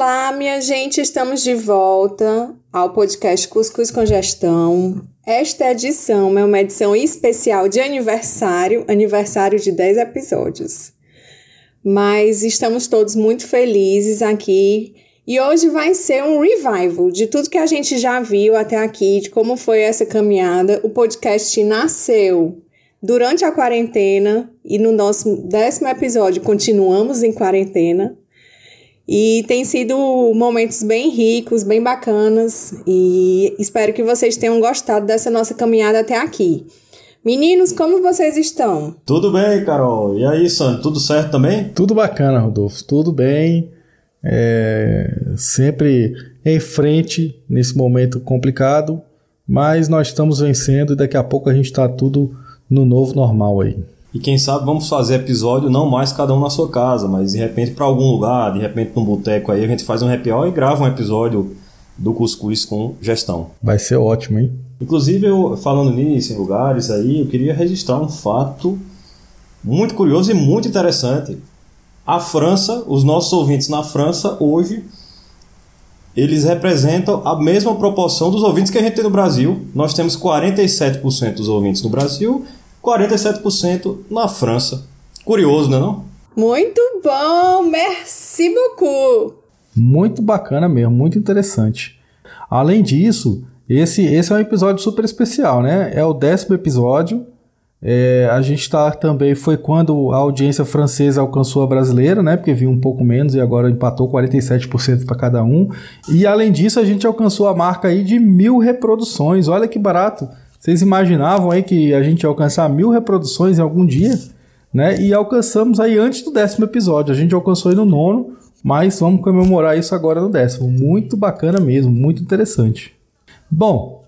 Olá, minha gente, estamos de volta ao podcast Cuscuz com Gestão. Esta edição é uma edição especial de aniversário, aniversário de 10 episódios. Mas estamos todos muito felizes aqui e hoje vai ser um revival de tudo que a gente já viu até aqui, de como foi essa caminhada. O podcast nasceu durante a quarentena e no nosso décimo episódio continuamos em quarentena. E tem sido momentos bem ricos, bem bacanas, e espero que vocês tenham gostado dessa nossa caminhada até aqui. Meninos, como vocês estão? Tudo bem, Carol. E aí, Sandro, tudo certo também? Tudo bacana, Rodolfo. Tudo bem. É... Sempre em frente nesse momento complicado, mas nós estamos vencendo e daqui a pouco a gente está tudo no novo normal aí. E quem sabe vamos fazer episódio não mais cada um na sua casa, mas de repente para algum lugar, de repente num boteco aí, a gente faz um happy hour e grava um episódio do Cuscuz com gestão. Vai ser ótimo, hein? Inclusive, eu falando nisso, em lugares aí, eu queria registrar um fato muito curioso e muito interessante. A França, os nossos ouvintes na França hoje, eles representam a mesma proporção dos ouvintes que a gente tem no Brasil. Nós temos 47% dos ouvintes no Brasil 47% na França. Curioso, não é não? Muito bom, merci beaucoup. Muito bacana mesmo, muito interessante. Além disso, esse, esse é um episódio super especial, né? É o décimo episódio. É, a gente está também, foi quando a audiência francesa alcançou a brasileira, né? Porque viu um pouco menos e agora empatou 47% para cada um. E além disso, a gente alcançou a marca aí de mil reproduções. Olha que barato. Vocês imaginavam aí que a gente ia alcançar mil reproduções em algum dia? Né? E alcançamos aí antes do décimo episódio. A gente alcançou aí no nono, mas vamos comemorar isso agora no décimo. Muito bacana mesmo, muito interessante. Bom,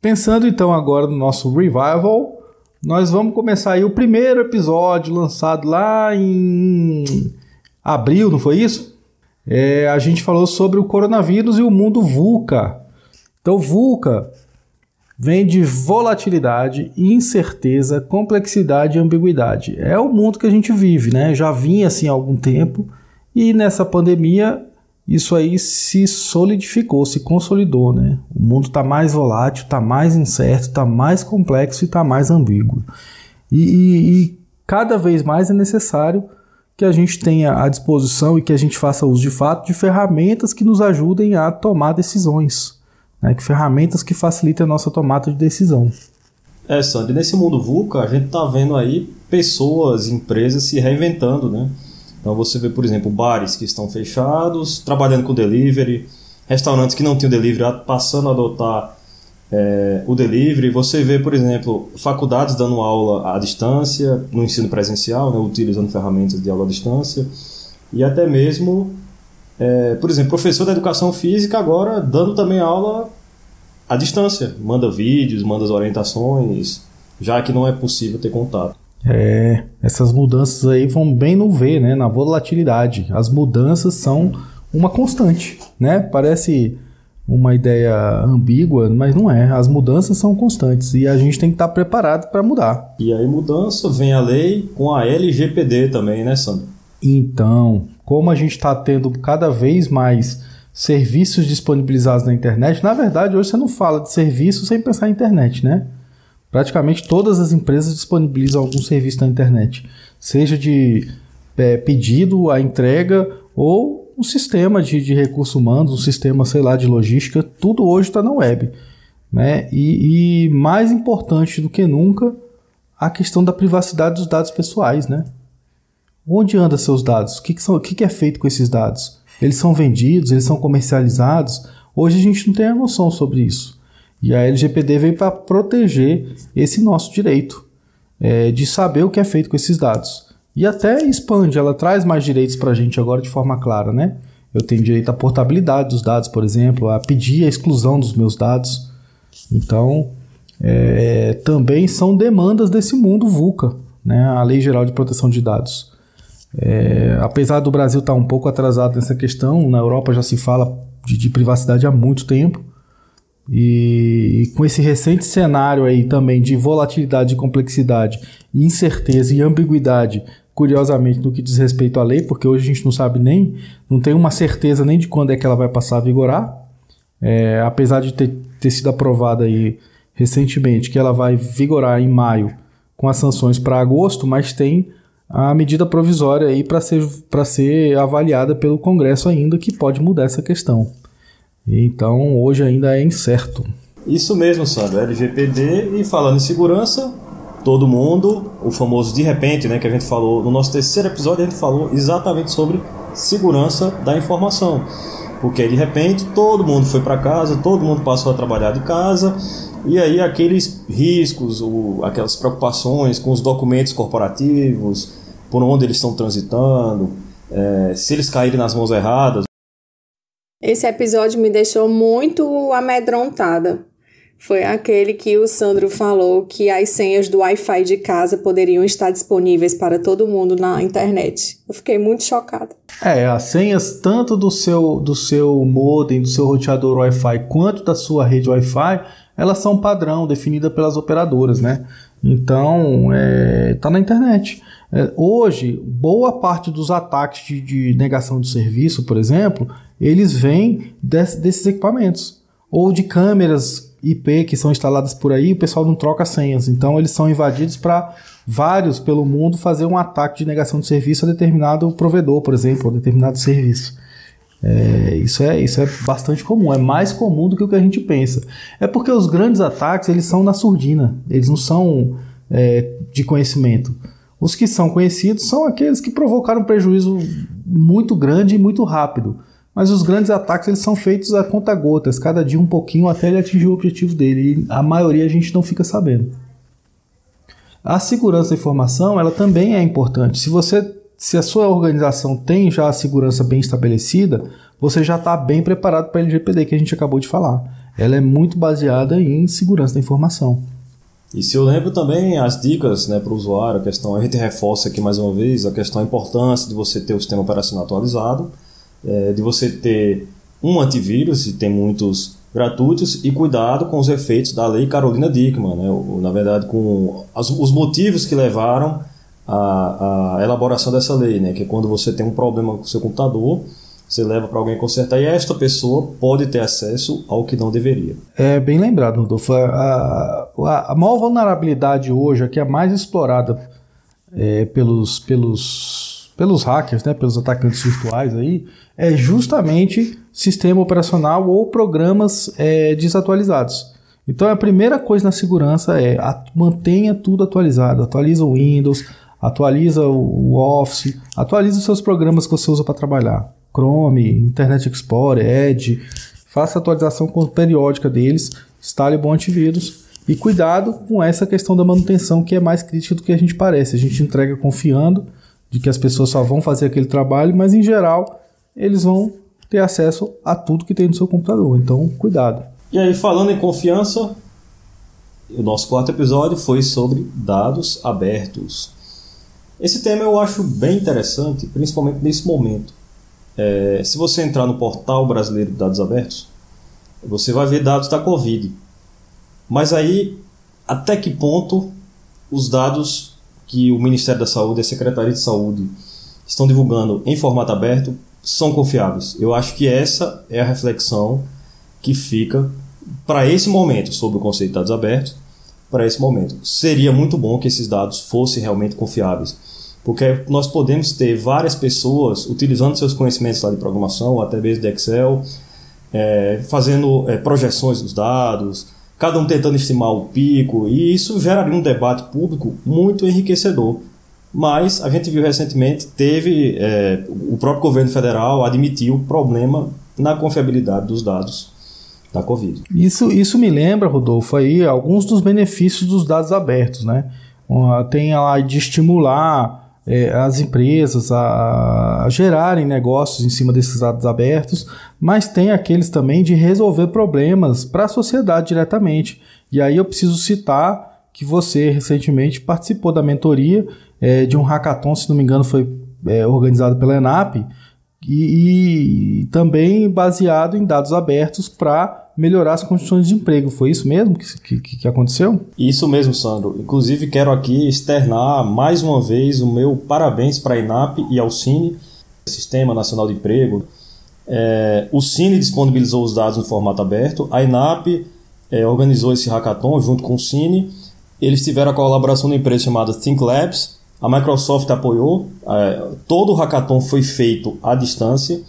pensando então agora no nosso revival, nós vamos começar aí o primeiro episódio lançado lá em abril, não foi isso? É, a gente falou sobre o coronavírus e o mundo VUCA. Então, VUCA vem de volatilidade, incerteza, complexidade e ambiguidade. É o mundo que a gente vive, né? Já vinha assim há algum tempo e nessa pandemia isso aí se solidificou, se consolidou, né? O mundo está mais volátil, está mais incerto, está mais complexo e está mais ambíguo. E, e, e cada vez mais é necessário que a gente tenha à disposição e que a gente faça uso de fato de ferramentas que nos ajudem a tomar decisões né, que ferramentas que facilitem a nossa tomada de decisão. É, Sandy, nesse mundo VUCA, a gente está vendo aí pessoas, empresas se reinventando, né? Então você vê, por exemplo, bares que estão fechados, trabalhando com delivery, restaurantes que não tinham delivery passando a adotar é, o delivery. Você vê, por exemplo, faculdades dando aula à distância, no ensino presencial, né, utilizando ferramentas de aula à distância, e até mesmo é, por exemplo, professor da educação física agora dando também aula à distância, manda vídeos, manda as orientações, já que não é possível ter contato. É, essas mudanças aí vão bem no ver, né, na volatilidade. As mudanças são uma constante, né? Parece uma ideia ambígua, mas não é. As mudanças são constantes e a gente tem que estar preparado para mudar. E aí mudança vem a lei com a LGPD também, né, Sandro? Então, como a gente está tendo cada vez mais serviços disponibilizados na internet, na verdade hoje você não fala de serviço sem pensar em internet, né? Praticamente todas as empresas disponibilizam algum serviço na internet, seja de é, pedido, a entrega ou um sistema de, de recursos humanos, um sistema, sei lá, de logística, tudo hoje está na web. Né? E, e mais importante do que nunca, a questão da privacidade dos dados pessoais, né? Onde andam seus dados? O que, que, são, o que, que é feito com esses dados? Eles são vendidos? Eles são comercializados? Hoje a gente não tem a noção sobre isso. E a LGPD veio para proteger esse nosso direito é, de saber o que é feito com esses dados. E até expande, ela traz mais direitos para a gente agora de forma clara, né? Eu tenho direito à portabilidade dos dados, por exemplo, a pedir a exclusão dos meus dados. Então, é, também são demandas desse mundo VUCA, né? a Lei Geral de Proteção de Dados. É, apesar do Brasil estar tá um pouco atrasado nessa questão, na Europa já se fala de, de privacidade há muito tempo. E, e, com esse recente cenário aí também de volatilidade, de complexidade, incerteza e ambiguidade curiosamente, no que diz respeito à lei, porque hoje a gente não sabe nem, não tem uma certeza nem de quando é que ela vai passar a vigorar. É, apesar de ter, ter sido aprovada aí recentemente que ela vai vigorar em maio com as sanções para agosto, mas tem a medida provisória aí para ser, ser avaliada pelo Congresso ainda, que pode mudar essa questão. Então hoje ainda é incerto. Isso mesmo, Sandro, LGPD e falando em segurança, todo mundo, o famoso de repente, né, que a gente falou no nosso terceiro episódio, a gente falou exatamente sobre segurança da informação. Porque de repente todo mundo foi para casa, todo mundo passou a trabalhar de casa, e aí aqueles riscos, o, aquelas preocupações com os documentos corporativos, por onde eles estão transitando, é, se eles caírem nas mãos erradas. Esse episódio me deixou muito amedrontada. Foi aquele que o Sandro falou que as senhas do Wi-Fi de casa poderiam estar disponíveis para todo mundo na internet. Eu fiquei muito chocada. É, as senhas tanto do seu, do seu modem, do seu roteador Wi-Fi, quanto da sua rede Wi-Fi, elas são padrão, definida pelas operadoras, né? Então, é, tá na internet. É, hoje, boa parte dos ataques de, de, negação de serviço, por exemplo, eles vêm desse, desses equipamentos. Ou de câmeras IP que são instaladas por aí, o pessoal não troca senhas. Então eles são invadidos para vários pelo mundo fazer um ataque de negação de serviço a determinado provedor, por exemplo, a determinado serviço. É, isso, é, isso é bastante comum, é mais comum do que o que a gente pensa. É porque os grandes ataques eles são na surdina, eles não são é, de conhecimento. Os que são conhecidos são aqueles que provocaram prejuízo muito grande e muito rápido. Mas os grandes ataques eles são feitos a conta gotas, cada dia um pouquinho até ele atingir o objetivo dele. E a maioria a gente não fica sabendo. A segurança da informação ela também é importante. Se você se a sua organização tem já a segurança bem estabelecida, você já está bem preparado para a LGPD que a gente acabou de falar. Ela é muito baseada em segurança da informação. E se eu lembro também as dicas né, para o usuário, a questão, a gente reforça aqui mais uma vez a questão, a importância de você ter o sistema operacional atualizado é, de você ter um antivírus, e tem muitos gratuitos, e cuidado com os efeitos da lei Carolina Dickman, né? na verdade, com as, os motivos que levaram à, à elaboração dessa lei, né? que é quando você tem um problema com o seu computador, você leva para alguém consertar e esta pessoa pode ter acesso ao que não deveria. É bem lembrado, Rodolfo. A, a, a maior vulnerabilidade hoje, a que é mais explorada é, pelos, pelos, pelos hackers, né, pelos atacantes virtuais aí, é justamente sistema operacional ou programas é, desatualizados. Então a primeira coisa na segurança é a, mantenha tudo atualizado, atualiza o Windows, atualiza o Office, atualiza os seus programas que você usa para trabalhar, Chrome, Internet Explorer, Edge, faça atualização periódica deles, instale bom antivírus e cuidado com essa questão da manutenção que é mais crítica do que a gente parece. A gente entrega confiando de que as pessoas só vão fazer aquele trabalho, mas em geral eles vão ter acesso a tudo que tem no seu computador. Então, cuidado. E aí, falando em confiança, o nosso quarto episódio foi sobre dados abertos. Esse tema eu acho bem interessante, principalmente nesse momento. É, se você entrar no portal brasileiro de dados abertos, você vai ver dados da Covid. Mas aí, até que ponto os dados que o Ministério da Saúde e a Secretaria de Saúde estão divulgando em formato aberto são confiáveis. Eu acho que essa é a reflexão que fica para esse momento sobre o conceito de dados abertos, para esse momento. Seria muito bom que esses dados fossem realmente confiáveis, porque nós podemos ter várias pessoas utilizando seus conhecimentos lá de programação, ou até mesmo de Excel, é, fazendo é, projeções dos dados, cada um tentando estimar o pico, e isso geraria um debate público muito enriquecedor mas a gente viu recentemente, teve é, o próprio governo federal admitiu o problema na confiabilidade dos dados da Covid. Isso, isso me lembra, Rodolfo, aí alguns dos benefícios dos dados abertos, né? Tem lá de estimular é, as empresas a, a, gerarem negócios em cima desses dados abertos, mas tem aqueles também de resolver problemas para a sociedade diretamente. E aí eu preciso citar que você recentemente participou da mentoria é, de um hackathon, se não me engano, foi é, organizado pela ENAP, e, e, também baseado em dados abertos para melhorar as condições de emprego. Foi isso mesmo que, que, que aconteceu? Isso mesmo, Sandro. Inclusive, quero aqui externar mais uma vez o meu parabéns para a INAP e ao Cine, Sistema Nacional de Emprego. É, o Cine disponibilizou os dados no formato aberto, a INAP é, organizou esse hackathon junto com o Cine. Eles tiveram a colaboração de uma empresa chamada Think Labs, a Microsoft apoiou, é, todo o hackathon foi feito à distância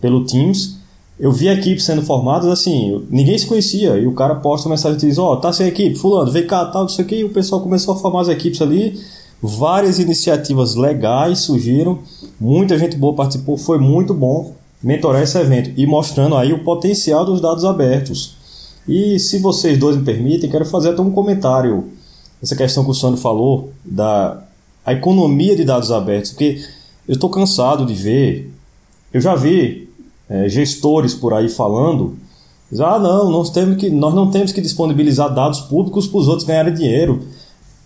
pelo Teams. Eu vi equipes sendo formadas assim, ninguém se conhecia, e o cara posta uma mensagem e diz: Ó, oh, tá sem equipe, Fulano, vem cá, tal, isso aqui, e o pessoal começou a formar as equipes ali. Várias iniciativas legais surgiram, muita gente boa participou, foi muito bom mentorar esse evento e mostrando aí o potencial dos dados abertos. E se vocês dois me permitem, quero fazer até um comentário. Essa questão que o Sandro falou da a economia de dados abertos, porque eu estou cansado de ver, eu já vi é, gestores por aí falando, ah não, nós, temos que, nós não temos que disponibilizar dados públicos para os outros ganharem dinheiro.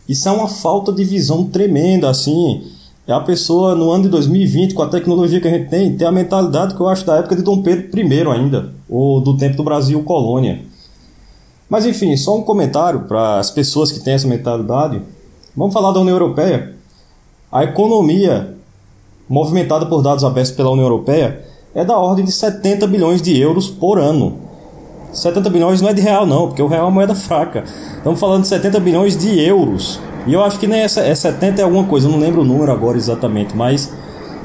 Isso é uma falta de visão tremenda, assim. É a pessoa no ano de 2020, com a tecnologia que a gente tem, tem a mentalidade que eu acho da época de Dom Pedro I ainda, ou do tempo do Brasil colônia. Mas enfim, só um comentário para as pessoas que têm essa mentalidade. Vamos falar da União Europeia. A economia movimentada por dados abertos pela União Europeia é da ordem de 70 bilhões de euros por ano. 70 bilhões não é de real não, porque o real é uma moeda fraca. Estamos falando de 70 bilhões de euros. E eu acho que nem é, é 70 é alguma coisa, eu não lembro o número agora exatamente, mas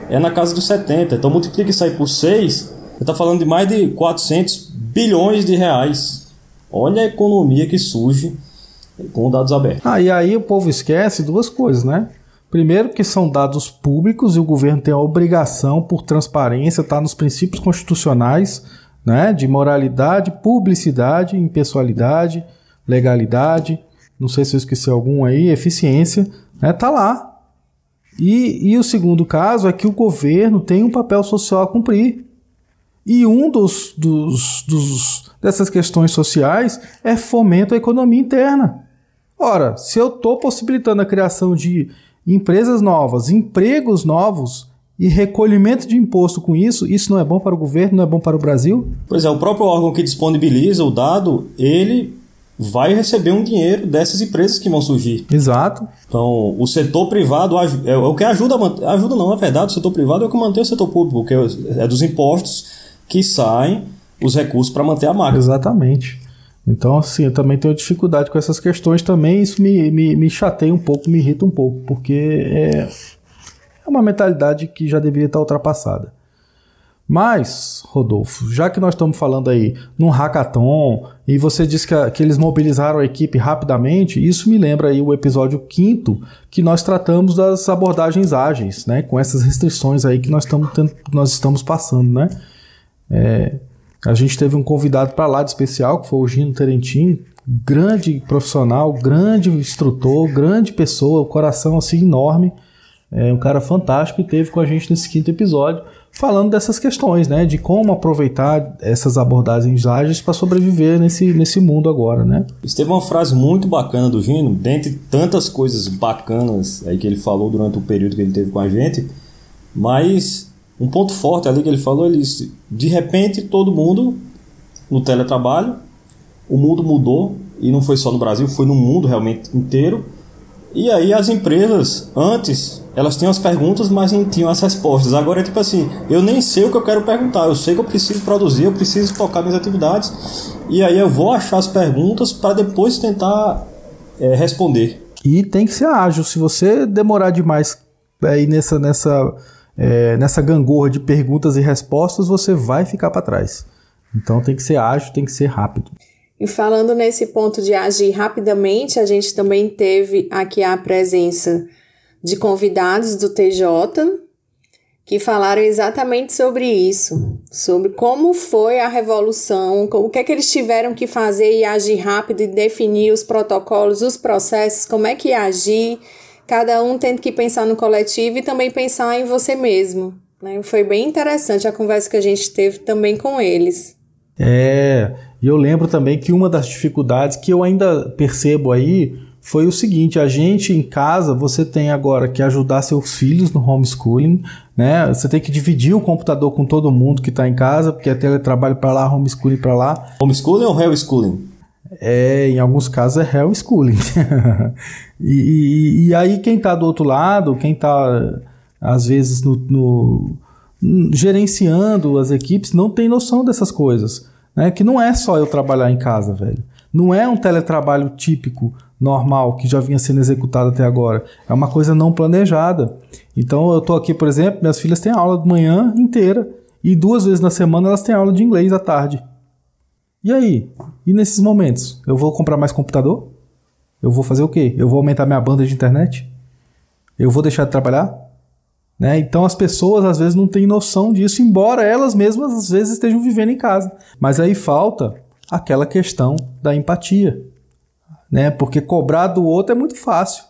é na casa dos 70. Então multiplica isso aí por 6, você está falando de mais de 400 bilhões de reais. Olha a economia que surge com dados abertos. Ah, e aí o povo esquece duas coisas, né? Primeiro, que são dados públicos e o governo tem a obrigação, por transparência, estar tá nos princípios constitucionais né, de moralidade, publicidade, impessoalidade, legalidade, não sei se eu esqueci algum aí, eficiência, né, tá lá. E, e o segundo caso é que o governo tem um papel social a cumprir. E um dos, dos, dos dessas questões sociais é fomento à economia interna. Ora, se eu estou possibilitando a criação de empresas novas, empregos novos e recolhimento de imposto com isso, isso não é bom para o governo, não é bom para o Brasil? Pois é, o próprio órgão que disponibiliza o dado, ele vai receber um dinheiro dessas empresas que vão surgir. Exato. Então, o setor privado é o que ajuda a manter, ajuda não, na verdade, o setor privado é o que mantém o setor público, porque é dos impostos que saem os recursos para manter a máquina. Exatamente. Então, assim, eu também tenho dificuldade com essas questões também, isso me, me, me chateia um pouco, me irrita um pouco, porque é, é uma mentalidade que já deveria estar ultrapassada. Mas, Rodolfo, já que nós estamos falando aí num hackathon e você disse que, que, eles mobilizaram a equipe rapidamente, isso me lembra aí o episódio quinto que nós tratamos das abordagens ágeis, né? Com essas restrições aí que nós estamos, nós estamos passando, né? É, a gente teve um convidado para lá de especial, que foi o Gino Terentin, grande profissional, grande instrutor, grande pessoa, coração assim enorme, é um cara fantástico e teve com a gente nesse quinto episódio falando dessas questões, né, de como aproveitar essas abordagens ágeis para sobreviver nesse, nesse mundo agora, né? Teve uma frase muito bacana do Gino, dentre tantas coisas bacanas aí que ele falou durante o período que ele teve com a gente, mas um ponto forte ali que ele falou, ele disse, de repente todo mundo no teletrabalho, o mundo mudou e não foi só no Brasil, foi no mundo realmente inteiro. E aí as empresas, antes, elas tinham as perguntas, mas não tinham as respostas. Agora é tipo assim, eu nem sei o que eu quero perguntar, eu sei que eu preciso produzir, eu preciso focar minhas atividades, e aí eu vou achar as perguntas para depois tentar é, responder. E tem que ser ágil. Se você demorar demais aí nessa, nessa é, nessa gangorra de perguntas e respostas, você vai ficar para trás. Então tem que ser ágil, tem que ser rápido. E falando nesse ponto de agir rapidamente, a gente também teve aqui a presença de convidados do TJ que falaram exatamente sobre isso, sobre como foi a revolução, o que é que eles tiveram que fazer e agir rápido e definir os protocolos, os processos, como é que agir cada um tendo que pensar no coletivo e também pensar em você mesmo. Né? Foi bem interessante a conversa que a gente teve também com eles. É, e eu lembro também que uma das dificuldades que eu ainda percebo aí foi o seguinte: a gente em casa, você tem agora que ajudar seus filhos no homeschooling, né? Você tem que dividir o computador com todo mundo que está em casa, porque é teletrabalho para lá, homeschooling para lá. Homeschooling ou homeschooling? É, em alguns casos é homeschooling. e, e, e, aí quem está do outro lado, quem está às vezes no, no, gerenciando as equipes, não tem noção dessas coisas. Né? Que não é só eu trabalhar em casa, velho. Não é um teletrabalho típico normal que já vinha sendo executado até agora. É uma coisa não planejada. Então eu estou aqui, por exemplo, minhas filhas têm aula de manhã inteira e duas vezes na semana elas têm aula de inglês à tarde. E aí? E nesses momentos? Eu vou comprar mais computador? Eu vou fazer o quê? Eu vou aumentar minha banda de internet? Eu vou deixar de trabalhar? Né? Então as pessoas às vezes não têm noção disso, embora elas mesmas às vezes estejam vivendo em casa. Mas aí falta aquela questão da empatia né? Porque cobrar do outro é muito fácil.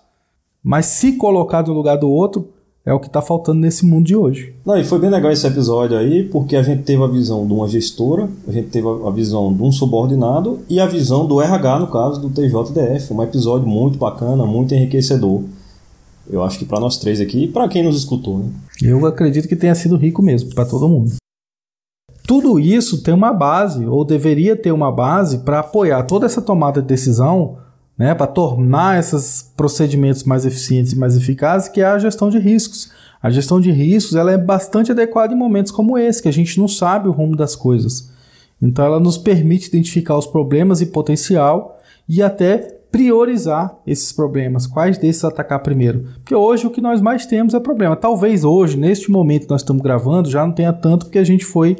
Mas se colocar no lugar do outro é o que está faltando nesse mundo de hoje. Não, e foi bem legal esse episódio aí, porque a gente teve a visão de uma gestora, a gente teve a visão de um subordinado e a visão do RH, no caso, do TJDF. Um episódio muito bacana, muito enriquecedor. Eu acho que para nós três aqui e para quem nos escutou, né? Eu acredito que tenha sido rico mesmo, para todo mundo. Tudo isso tem uma base, ou deveria ter uma base, para apoiar toda essa tomada de decisão né, para tornar esses procedimentos mais eficientes e mais eficazes, que é a gestão de riscos. A gestão de riscos ela é bastante adequada em momentos como esse, que a gente não sabe o rumo das coisas. Então ela nos permite identificar os problemas e potencial e até priorizar esses problemas, quais desses atacar primeiro. Porque hoje o que nós mais temos é problema. Talvez hoje, neste momento que nós estamos gravando, já não tenha tanto porque a gente foi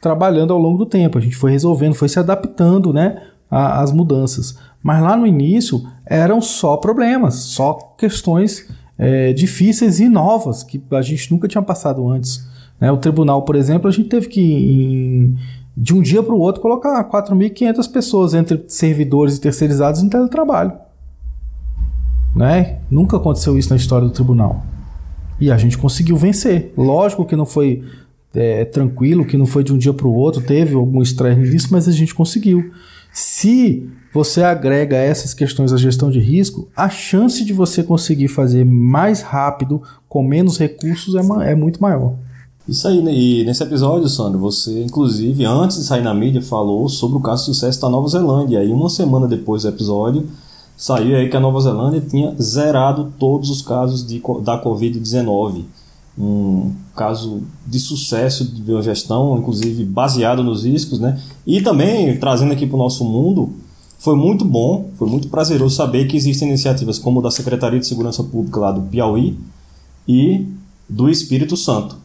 trabalhando ao longo do tempo, a gente foi resolvendo, foi se adaptando né, às mudanças. Mas lá no início eram só problemas, só questões é, difíceis e novas que a gente nunca tinha passado antes. Né? O tribunal, por exemplo, a gente teve que, em, de um dia para o outro, colocar 4.500 pessoas entre servidores e terceirizados em teletrabalho. Né? Nunca aconteceu isso na história do tribunal. E a gente conseguiu vencer. Lógico que não foi é, tranquilo, que não foi de um dia para o outro, teve algum estresse nisso, mas a gente conseguiu. Se você agrega essas questões à gestão de risco, a chance de você conseguir fazer mais rápido, com menos recursos, é, é muito maior. Isso aí, né? e nesse episódio, Sandro, você, inclusive, antes de sair na mídia, falou sobre o caso de sucesso da Nova Zelândia. E uma semana depois do episódio, saiu aí que a Nova Zelândia tinha zerado todos os casos de, da Covid-19. Um caso de sucesso de biogestão, inclusive baseado nos riscos, né? E também, trazendo aqui para o nosso mundo, foi muito bom, foi muito prazeroso saber que existem iniciativas como da Secretaria de Segurança Pública lá do Piauí e do Espírito Santo,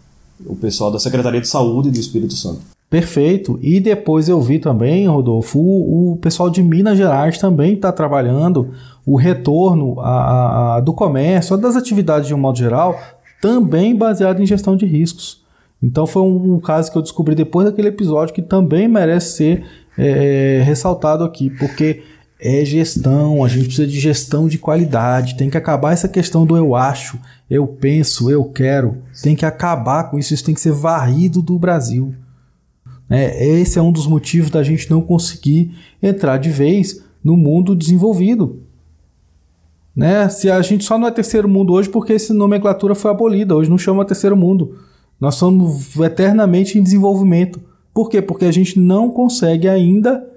o pessoal da Secretaria de Saúde do Espírito Santo. Perfeito. E depois eu vi também, Rodolfo, o, o pessoal de Minas Gerais também está trabalhando o retorno a, a, do comércio, das atividades de um modo geral, também baseado em gestão de riscos. Então foi um, um caso que eu descobri depois daquele episódio que também merece ser é, ressaltado aqui, porque é gestão, a gente precisa de gestão de qualidade, tem que acabar essa questão do eu acho, eu penso, eu quero, tem que acabar com isso, isso tem que ser varrido do Brasil. É, esse é um dos motivos da gente não conseguir entrar de vez no mundo desenvolvido. Né? Se a gente só não é terceiro mundo hoje porque essa nomenclatura foi abolida, hoje não chama terceiro mundo. Nós somos eternamente em desenvolvimento. Por quê? Porque a gente não consegue ainda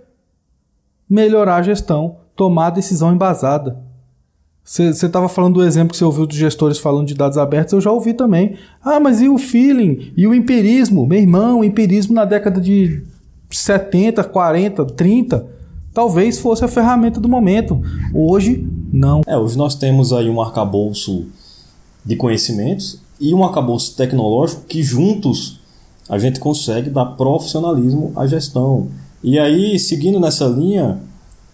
melhorar a gestão, tomar a decisão embasada. Você estava falando do exemplo que você ouviu dos gestores falando de dados abertos, eu já ouvi também. Ah, mas e o feeling? E o empirismo? Meu irmão, o empirismo na década de 70, 40, 30, talvez fosse a ferramenta do momento. Hoje, não. É, hoje nós temos aí um arcabouço de conhecimentos e um arcabouço tecnológico que juntos a gente consegue dar profissionalismo à gestão. E aí, seguindo nessa linha,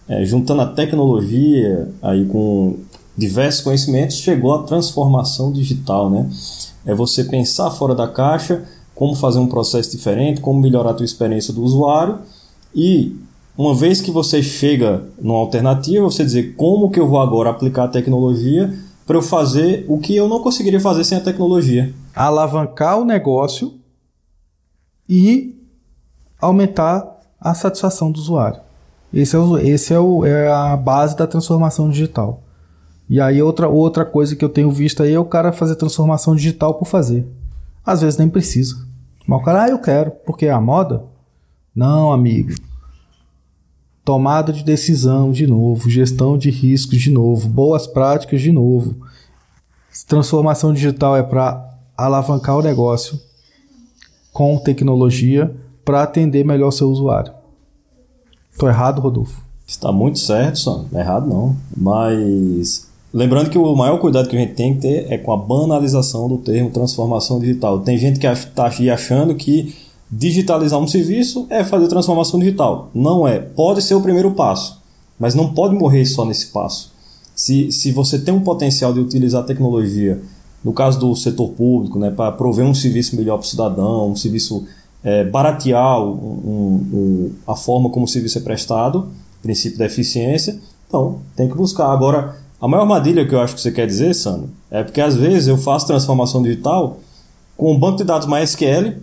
é, juntando a tecnologia aí com diversos conhecimentos, chegou a transformação digital, né? É você pensar fora da caixa, como fazer um processo diferente, como melhorar a tua experiência do usuário e uma vez que você chega numa alternativa, você dizer como que eu vou agora aplicar a tecnologia para eu fazer o que eu não conseguiria fazer sem a tecnologia. Alavancar o negócio e aumentar a satisfação do usuário. Esse é, o, esse é, o, é a base da transformação digital. E aí outra, outra coisa que eu tenho visto aí é o cara fazer transformação digital por fazer. Às vezes nem precisa. Mas o cara, ah, eu quero, porque é a moda? Não, amigo. Tomada de decisão de novo, gestão de riscos de novo, boas práticas de novo. Transformação digital é para alavancar o negócio com tecnologia para atender melhor o seu usuário. Tô errado, Rodolfo? Está muito certo. Não é errado não. Mas lembrando que o maior cuidado que a gente tem que ter é com a banalização do termo transformação digital. Tem gente que está achando que digitalizar um serviço é fazer transformação digital. Não é. Pode ser o primeiro passo, mas não pode morrer só nesse passo. Se, se você tem um potencial de utilizar a tecnologia, no caso do setor público, né, para prover um serviço melhor para o cidadão, um serviço é, baratear um, um, a forma como o serviço é prestado, princípio da eficiência, então tem que buscar. Agora, a maior armadilha que eu acho que você quer dizer, Sandro, é porque às vezes eu faço transformação digital com um banco de dados MySQL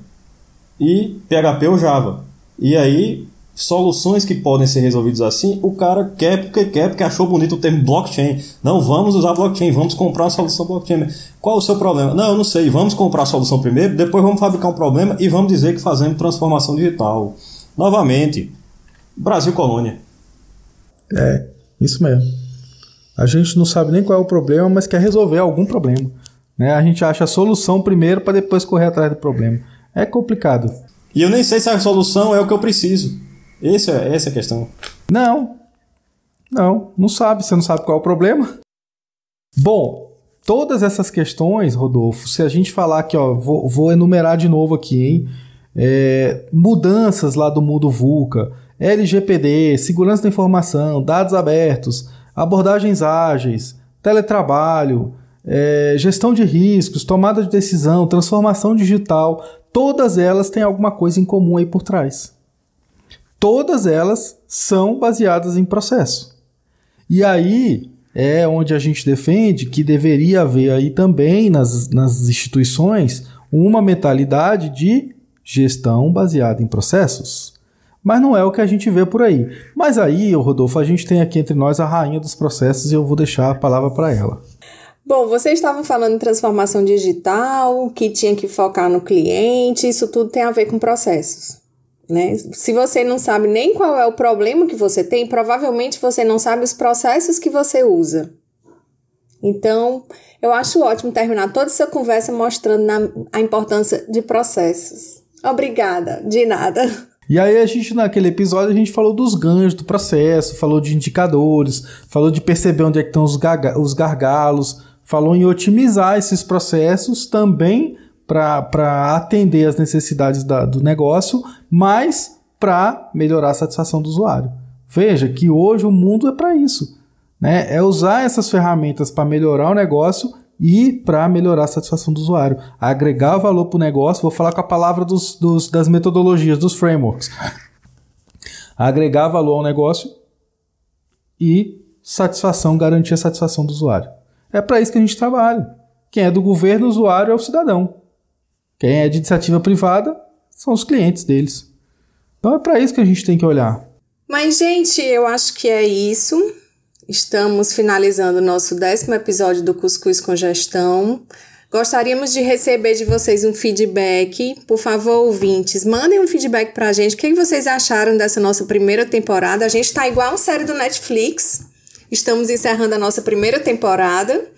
e PHP ou Java. E aí, soluções que podem ser resolvidas assim, o cara quer porque quer, porque achou bonito o termo blockchain. Não, vamos usar blockchain, vamos comprar uma solução blockchain. Qual o seu problema? Não, eu não sei, vamos comprar a solução primeiro, depois vamos fabricar um problema e vamos dizer que fazemos transformação digital. Novamente, Brasil colônia. É, isso mesmo. A gente não sabe nem qual é o problema, mas quer resolver algum problema. Né? A gente acha a solução primeiro para depois correr atrás do problema. É complicado. E eu nem sei se a solução é o que eu preciso. Esse é, essa é a questão. Não. Não, não sabe. Você não sabe qual é o problema. Bom, todas essas questões, Rodolfo, se a gente falar aqui, ó, vou, vou enumerar de novo aqui, hein? É, mudanças lá do mundo VUCA, LGPD, segurança da informação, dados abertos, abordagens ágeis, teletrabalho, é, gestão de riscos, tomada de decisão, transformação digital, todas elas têm alguma coisa em comum aí por trás. Todas elas são baseadas em processo. E aí é onde a gente defende que deveria haver aí também nas, nas instituições uma mentalidade de gestão baseada em processos. Mas não é o que a gente vê por aí. Mas aí, Rodolfo, a gente tem aqui entre nós a rainha dos processos e eu vou deixar a palavra para ela. Bom, vocês estavam falando de transformação digital, que tinha que focar no cliente, isso tudo tem a ver com processos. Né? Se você não sabe nem qual é o problema que você tem, provavelmente você não sabe os processos que você usa. Então, eu acho ótimo terminar toda essa conversa mostrando na, a importância de processos. Obrigada, de nada. E aí a gente, naquele episódio, a gente falou dos ganhos do processo, falou de indicadores, falou de perceber onde é que estão os gargalos, falou em otimizar esses processos também para atender as necessidades da, do negócio, mas para melhorar a satisfação do usuário. Veja que hoje o mundo é para isso. Né? É usar essas ferramentas para melhorar o negócio e para melhorar a satisfação do usuário. Agregar valor para o negócio, vou falar com a palavra dos, dos, das metodologias, dos frameworks. Agregar valor ao negócio e satisfação, garantir a satisfação do usuário. É para isso que a gente trabalha. Quem é do governo, o usuário é o cidadão. Quem é de iniciativa privada são os clientes deles. Então é para isso que a gente tem que olhar. Mas, gente, eu acho que é isso. Estamos finalizando o nosso décimo episódio do Cuscuz com Gestão. Gostaríamos de receber de vocês um feedback. Por favor, ouvintes, mandem um feedback pra gente. O que vocês acharam dessa nossa primeira temporada? A gente tá igual uma série do Netflix. Estamos encerrando a nossa primeira temporada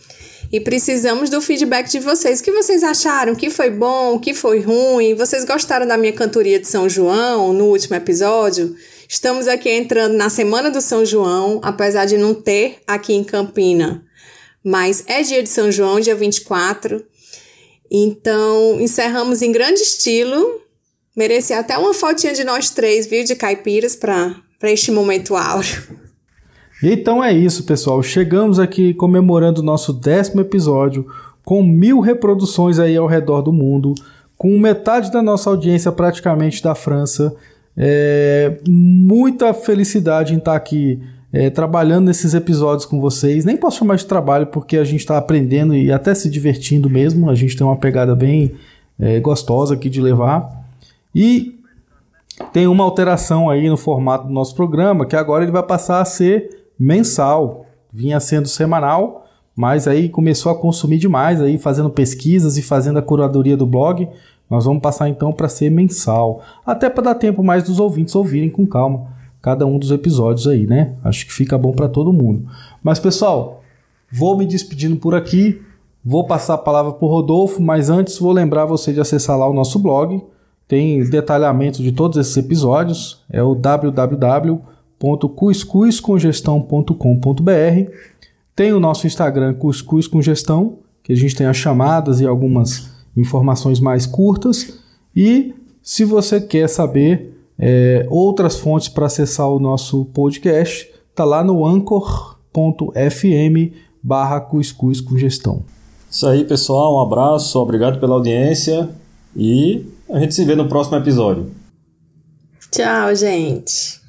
e precisamos do feedback de vocês. O que vocês acharam? O que foi bom? O que foi ruim? Vocês gostaram da minha cantoria de São João no último episódio? Estamos aqui entrando na Semana do São João, apesar de não ter aqui em Campina. Mas é dia de São João, dia 24. Então, encerramos em grande estilo. Merecia até uma fotinha de nós três, viu, de caipiras para este momento áureo. Então é isso, pessoal. Chegamos aqui comemorando o nosso décimo episódio, com mil reproduções aí ao redor do mundo, com metade da nossa audiência praticamente da França. É, muita felicidade em estar aqui é, trabalhando nesses episódios com vocês. Nem posso chamar de trabalho porque a gente está aprendendo e até se divertindo mesmo. A gente tem uma pegada bem é, gostosa aqui de levar. E tem uma alteração aí no formato do nosso programa que agora ele vai passar a ser mensal. Vinha sendo semanal, mas aí começou a consumir demais, aí fazendo pesquisas e fazendo a curadoria do blog. Nós vamos passar então para ser mensal, até para dar tempo mais dos ouvintes ouvirem com calma cada um dos episódios aí, né? Acho que fica bom para todo mundo. Mas pessoal, vou me despedindo por aqui. Vou passar a palavra para o Rodolfo, mas antes vou lembrar você de acessar lá o nosso blog. Tem detalhamento de todos esses episódios. É o www.cuscuzcongestão.com.br. Tem o nosso Instagram Cuscuz com Gestão, que a gente tem as chamadas e algumas informações mais curtas. E se você quer saber é, outras fontes para acessar o nosso podcast, tá lá no anchor.fm barra cuscuz com gestão. Isso aí, pessoal. Um abraço, obrigado pela audiência e a gente se vê no próximo episódio. Tchau, gente.